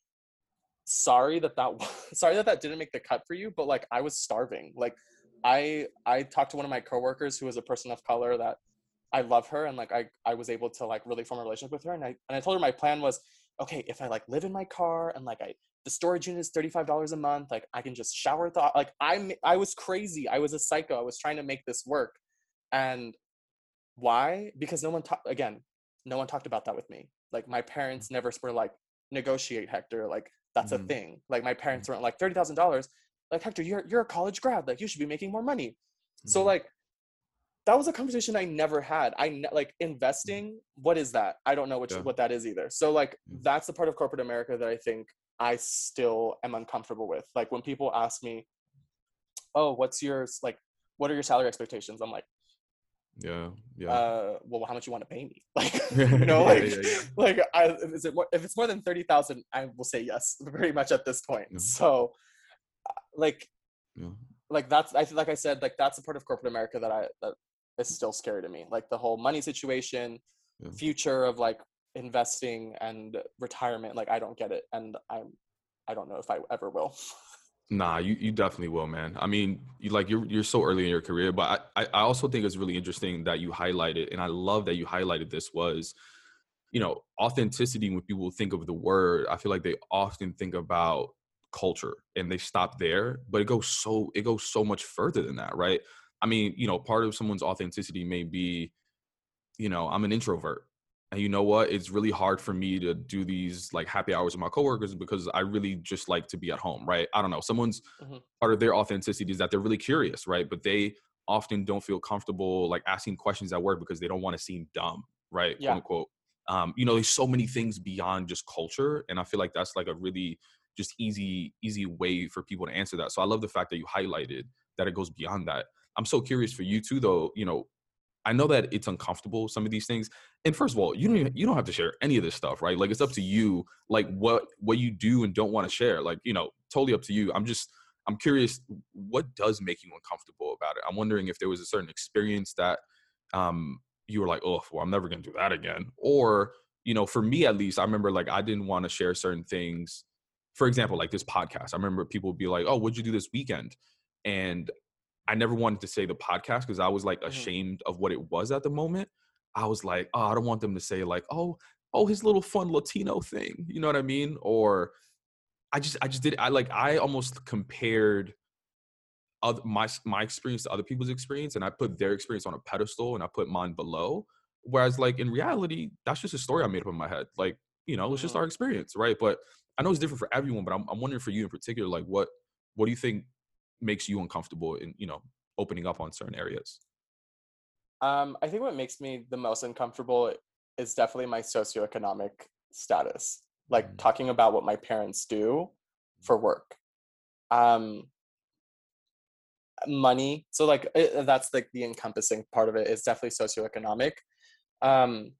Speaker 1: sorry that that sorry that that didn't make the cut for you, but like I was starving. Like I I talked to one of my coworkers who was a person of color that I love her and like I I was able to like really form a relationship with her and I and I told her my plan was okay if I like live in my car and like I the storage unit is thirty five dollars a month like I can just shower the like I'm I was crazy I was a psycho I was trying to make this work. And why? Because no one talked again no one talked about that with me. Like my parents never were like negotiate hector like that's
Speaker 2: Mhm.
Speaker 1: a thing. Like my parents weren't like $30000 like hector you're you're a college grad like you should be making more money. So
Speaker 2: Mhm.
Speaker 1: like that was a conversation i never had i ne- like investing what is that i don't know which
Speaker 2: Yeah.
Speaker 1: what that is either so like
Speaker 2: Mhm.
Speaker 1: that's the part of corporate america that i think i still am uncomfortable with like when people ask me oh what's your s- like what are your salary expectations i'm like
Speaker 2: yeah, yeah.
Speaker 1: uh well how much you want to pay me like you know like
Speaker 2: yeah, yeah.
Speaker 1: like I, is it more, if it's more than 30,000 I will say yes pretty much at this point so uh, like
Speaker 2: yeah.
Speaker 1: like that's I think like I said like that's a part of corporate America that I that is still scary to me like the whole money situation
Speaker 2: Yeah.
Speaker 1: future of like investing and retirement like I don't get it and I'm I don't know if I ever will
Speaker 2: Nah, you, you definitely will, man. I mean, you like you're you're so early in your career, but I, I I also think it's really interesting that you highlighted, and I love that you highlighted this was, you know, authenticity. When people think of the word, I feel like they often think about culture and they stop there, but it goes so it goes so much further than that, right? I mean, you know, part of someone's authenticity may be, you know, I'm an introvert. And you know what? It's really hard for me to do these like happy hours with my coworkers because I really just like to be at home, right? I don't know. Someone's
Speaker 1: Mhm.
Speaker 2: part of their authenticity is that they're really curious, right? But they often don't feel comfortable like asking questions at work because they don't want to seem dumb, right?
Speaker 1: Yeah.
Speaker 2: Quote unquote. Um, you know, there's so many things beyond just culture. And I feel like that's like a really just easy, easy way for people to answer that. So I love the fact that you highlighted that it goes beyond that. I'm so curious for you too, though, you know, I know that it's uncomfortable some of these things. And first of all, you don't even, you don't have to share any of this stuff, right? Like it's up to you, like what what you do and don't want to share. Like you know, totally up to you. I'm just I'm curious, what does make you uncomfortable about it? I'm wondering if there was a certain experience that um you were like, oh, well, I'm never gonna do that again. Or you know, for me at least, I remember like I didn't want to share certain things. For example, like this podcast, I remember people would be like, "Oh, what'd you do this weekend?" And I never wanted to say the podcast because I was like
Speaker 1: Mhm.
Speaker 2: ashamed of what it was at the moment. I was like, oh, I don't want them to say like, oh, oh, his little fun Latino thing. You know what I mean? Or I just, I just did. I like, I almost compared other, my my experience to other people's experience, and I put their experience on a pedestal, and I put mine below. Whereas, like in reality, that's just a story I made up in my head. Like, you know, it's just
Speaker 1: Mhm.
Speaker 2: our experience, right? But I know it's different for everyone. But I'm, I'm wondering for you in particular, like, what, what do you think makes you uncomfortable in, you know, opening up on certain areas?
Speaker 1: Um, I think what makes me the most uncomfortable is definitely my socioeconomic status. Like
Speaker 2: Mm.
Speaker 1: talking about what my parents do for work. Um, money. So like it, that's like the encompassing part of it is definitely socioeconomic. Um,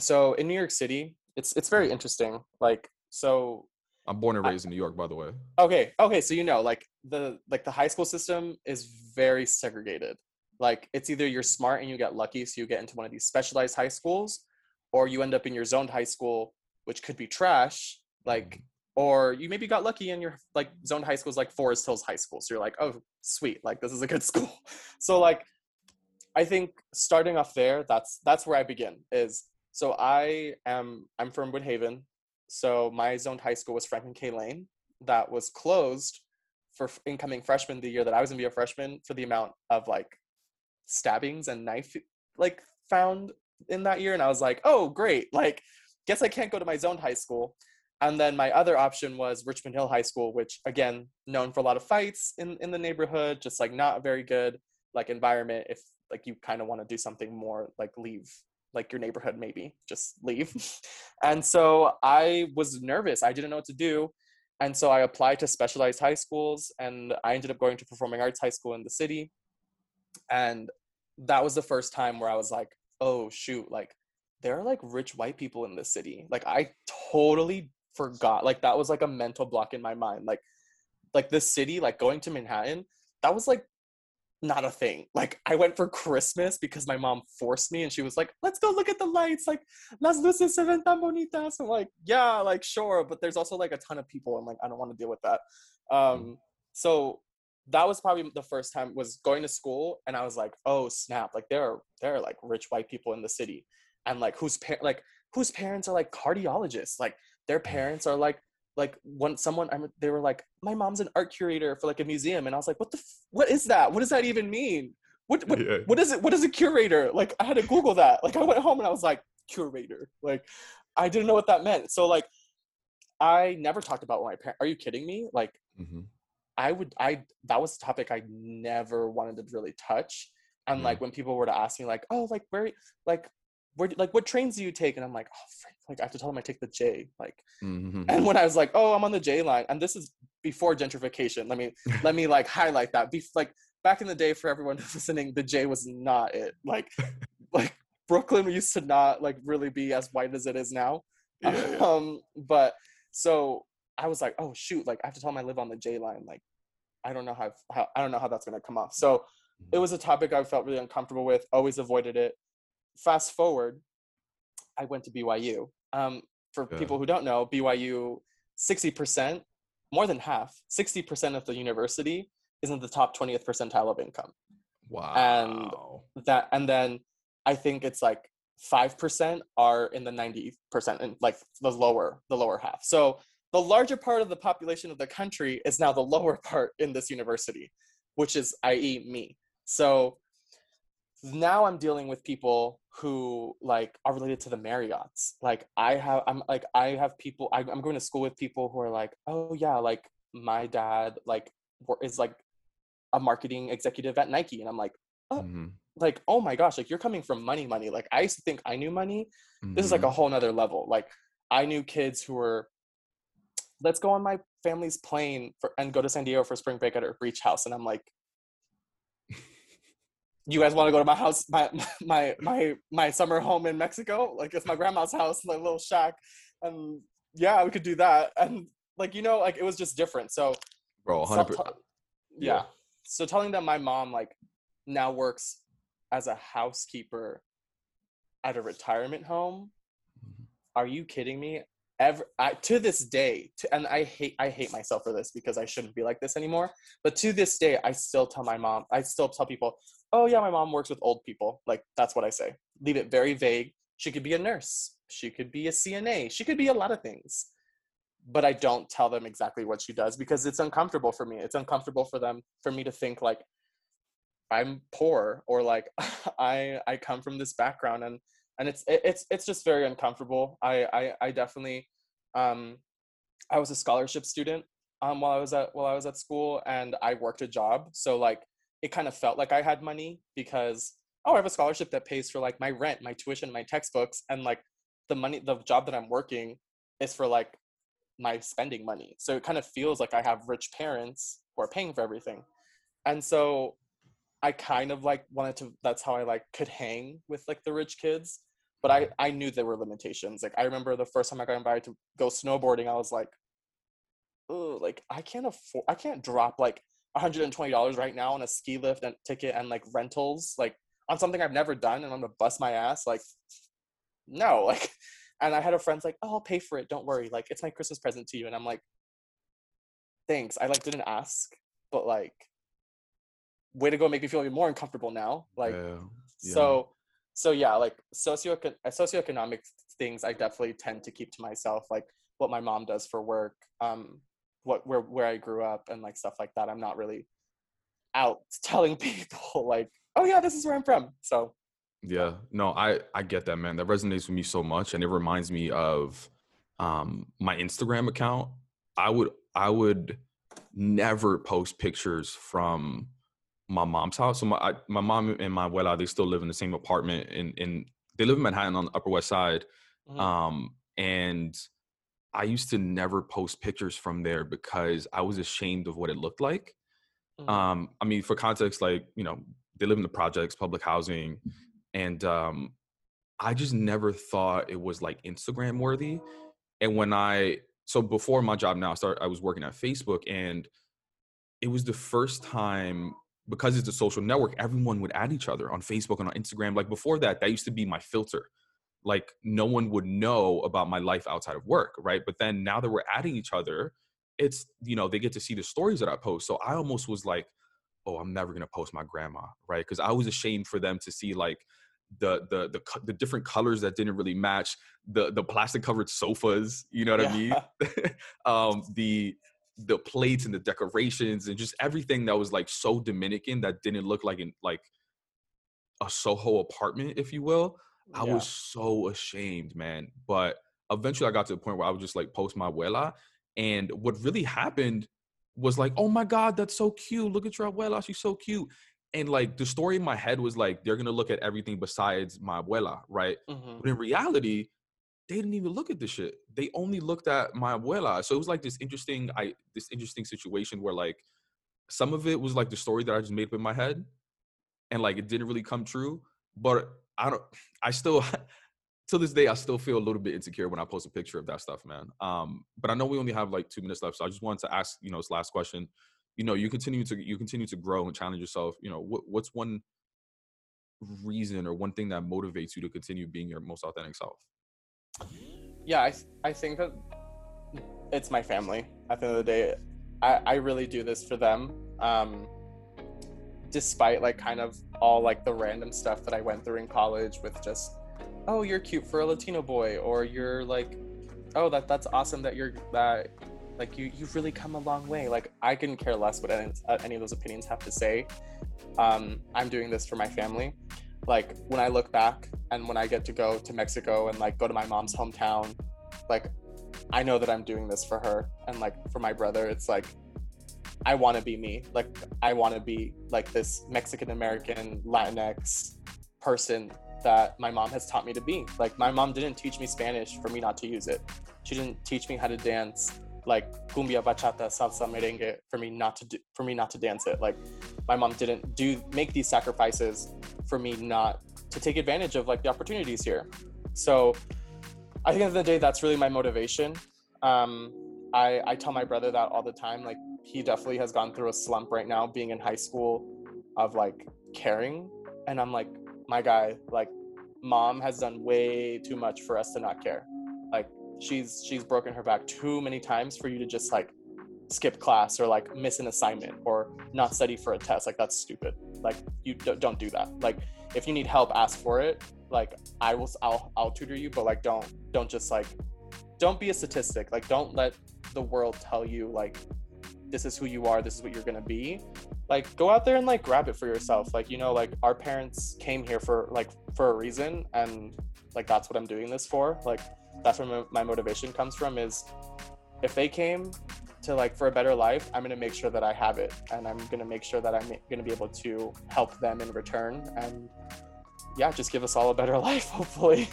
Speaker 1: so in New York City, it's it's very interesting. Like so
Speaker 2: I'm born and
Speaker 1: I-
Speaker 2: raised in New York, by the way.
Speaker 1: okay okay so you know like the like the high school system is very segregated. Like it's either you're smart and you get lucky so you get into one of these specialized high schools or you end up in your zoned high school which could be trash like mm-hmm. or you maybe got lucky and your like zoned high school is like forest hills high school so you're like oh sweet like this is a good school. So like i think starting off there that's that's where i begin is so i am i'm from woodhaven so my zoned high school was franklin k. Lane. That was closed for incoming freshmen the year that i was gonna be a freshman for the amount of like stabbings and knife like found in that year. And i was like oh great. Like guess i can't go to my zoned high school. And then my other option was richmond hill high school which again known for a lot of fights in in the neighborhood just like not a very good like environment if like you kind of want to do something more like leave like your neighborhood maybe just leave. And so i was nervous. I didn't know what to do. And so i applied to specialized high schools and i ended up going to performing arts high school in the city. And that was the first time where i was like oh shoot like there are like rich white people in this city. Like i totally forgot. Like that was like a mental block in my mind. Like like this city like going to manhattan that was like not a thing. Like i went for christmas because my mom forced me and she was like let's go look at the lights like las luces se ven tan bonitas. I'm like yeah like sure but there's also like a ton of people and like i don't want to deal with that. Um so that was probably the first time was going to school and i was like oh snap like there are there are like rich white people in the city. And like whose par- like whose parents are like cardiologists. Like their parents are like like when someone I, they were like my mom's an art curator for like a museum and i was like what the f- what is that what does that even mean what what,
Speaker 2: Yeah.
Speaker 1: what is it what is a curator like i had to google that like i went home and i was like curator like I didn't know what that meant. So like, I never talked about my parents. Are you kidding me? Like,
Speaker 2: Mm-hmm.
Speaker 1: I would I that was a topic I never wanted to really touch. And
Speaker 2: Mhm.
Speaker 1: like when people were to ask me like, oh, like where like where like what trains do you take? And I'm like, oh frick, like I have to tell them I take the J. Like
Speaker 2: Mm-hmm.
Speaker 1: and when I was like, oh, I'm on the J line, and this is before gentrification. Let me let me like highlight that. Be like back in the day for everyone listening, the J was not it. Like like Brooklyn used to not like really be as white as it is now.
Speaker 2: yeah, yeah.
Speaker 1: Um, but so I was like, oh shoot, like I have to tell them I live on the J line. Like I don't know how, how I don't know how that's gonna come off. So it was a topic I felt really uncomfortable with. Always avoided it. Fast forward, I went to BYU. Um, for
Speaker 2: Yeah.
Speaker 1: people who don't know, BYU, sixty percent, more than half, sixty percent of the university is in the top twentieth percentile of income
Speaker 2: Wow.
Speaker 1: And that and then i think it's like 5% are in the 90% and like the lower the lower half so the larger part of the population of the country is now the lower part in this university which is i.e me so now i'm dealing with people who like are related to the marriotts. Like i have i'm like i have people I, i'm going to school with people who are like oh yeah like my dad like is like a marketing executive at nike. And i'm like
Speaker 2: Mhm.
Speaker 1: like oh my gosh like you're coming from money money. Like i used to think i knew money. This is like
Speaker 2: Mhm.
Speaker 1: a whole nother level. Like i knew kids who were let's go on my family's plane for, and go to san diego for spring break at our beach house. And i'm like you guys want to go to my house my my my my summer home in mexico like it's my grandma's house my little shack and yeah we could do that and like you know like it was just different so
Speaker 2: bro.
Speaker 1: so
Speaker 2: 100
Speaker 1: t- yeah. So telling them my mom like now works as a housekeeper at a retirement home.
Speaker 2: Mhm.
Speaker 1: Are you kidding me? Ever I, to this day, to, and I hate I hate myself for this because I shouldn't be like this anymore. But to this day, I still tell my mom. I still tell people, "Oh yeah, my mom works with old people." Like that's what I say. Leave it very vague. She could be a nurse. She could be a CNA. She could be a lot of things but I don't tell them exactly what she does because it's uncomfortable for me. It's uncomfortable for them for me to think like I'm poor or like I I come from this background and and it's it's it's just very uncomfortable. I I, I definitely um I was a scholarship student um while I was at while I was at school and I worked a job so like it kind of felt like I had money because oh I have a scholarship that pays for like my rent, my tuition, my textbooks and like the money the job that I'm working is for like my spending money. So it kind of feels like I have rich parents who are paying for everything. And so I kind of like wanted to that's how I like could hang with like the rich kids. But I I knew there were limitations. Like I remember the first time I got invited to go snowboarding, I was like, oh, like I can't afford I can't drop like $120 right now on a ski lift and ticket and like rentals, like on something I've never done and I'm gonna bust my ass. Like no, like and I had a friend's like, "Oh, I'll pay for it. Don't worry. Like, it's my Christmas present to you." And I'm like, "Thanks." I like didn't ask, but like, way to go, make me feel even more uncomfortable now. Like,
Speaker 2: yeah. yeah.
Speaker 1: so, so yeah, like socio socioeconomic things, I definitely tend to keep to myself. Like what my mom does for work, um, what where where I grew up, and like stuff like that. I'm not really out telling people like, "Oh yeah, this is where I'm from." So
Speaker 2: Yeah, no, I I get that, man. That resonates with me so much, and it reminds me of um my Instagram account. I would I would never post pictures from my mom's house. So my I, my mom and my abuela they still live in the same apartment in in they live in Manhattan on the Upper West Side.
Speaker 1: mhm.
Speaker 2: Um, and I used to never post pictures from there because I was ashamed of what it looked like.
Speaker 1: Mhm.
Speaker 2: Um, I mean, for context, like you know, they live in the projects, public housing, and um, I just never thought it was like Instagram worthy. And when I so before my job now, I started I was working at Facebook, and it was the first time because it's a social network, everyone would add each other on Facebook and on Instagram. Like before that, that used to be my filter. Like no one would know about my life outside of work, right? But then now that we're adding each other, it's you know they get to see the stories that I post. So I almost was like, oh, I'm never gonna post my grandma, right? Because I was ashamed for them to see like the the the the different colors that didn't really match the the plastic covered sofas. You know what I mean? Um, the the plates and the decorations and just everything that was like so Dominican that didn't look like in like a Soho apartment, if you will. I
Speaker 1: Yeah.
Speaker 2: was so ashamed, man. But eventually I got to the point where I would just like post my abuela. And what really happened was like, oh my God, that's so cute. Look at your abuela. She's so cute. And like the story in my head was like, they're gonna look at everything besides my abuela, right?
Speaker 1: Mhm.
Speaker 2: But in reality, they didn't even look at the shit. They only looked at my abuela. So it was like this interesting, I this interesting situation where like some of it was like the story that I just made up in my head, and like it didn't really come true. But I don't, I still, till this day, I still feel a little bit insecure when I post a picture of that stuff, man. Um, but I know we only have like two minutes left, so I just wanted to ask, you know, this last question. You know, you continue to you continue to grow and challenge yourself. You know, what what's one reason or one thing that motivates you to continue being your most authentic self?
Speaker 1: yeah I, I think that it's my family at the end of the day i, I really do this for them um, despite like kind of all like the random stuff that i went through in college with just oh you're cute for a latino boy or you're like oh that that's awesome that you're that like you you've really come a long way. Like i can care less what any, uh, any of those opinions have to say. Um, i'm doing this for my family. Like when I look back and when I get to go to Mexico and like go to my mom's hometown, like I know that I'm doing this for her and like for my brother, it's like I want to be me. Like I want to be like this Mexican American Latinx person that my mom has taught me to be. Like my mom didn't teach me Spanish for me not to use it. She didn't teach me how to dance like cumbia, bachata, salsa, merengue for me not to do, for me not to dance it. Like my mom didn't do make these sacrifices for me not to take advantage of like the opportunities here. So I think at the end of the day, that's really my motivation. Um, I, I tell my brother that all the time. Like he definitely has gone through a slump right now, being in high school, of like caring, and I'm like, my guy, like, mom has done way too much for us to not care. Like she's she's broken her back too many times for you to just like skip class or like miss an assignment or not study for a test like that's stupid like you d- don't do that like if you need help ask for it like i will i'll i'll tutor you but like don't don't just like don't be a statistic. Like don't let the world tell you like this is who you are this is what you're to be. Like go out there and like grab it for yourself. Like you know like our parents came here for like for a reason and like that's what i'm doing this for. Like that's where my, my motivation comes from is if they came to like for a better life i'm going to make sure that i have it and i'm going to make sure that i'm going to be able to help them in return and yeah just give us all a better life hopefully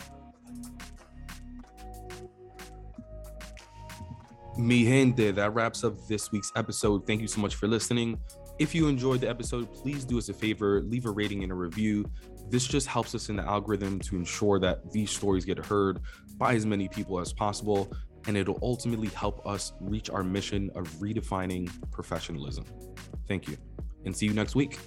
Speaker 2: Mi gente, that wraps up this week's episode. Thank you so much for listening. If you enjoyed the episode, please do us a favor, leave a rating and a review. This just helps us in the algorithm to ensure that these stories get heard by as many people as possible, and it'll ultimately help us reach our mission of redefining professionalism. Thank you, and see you next week.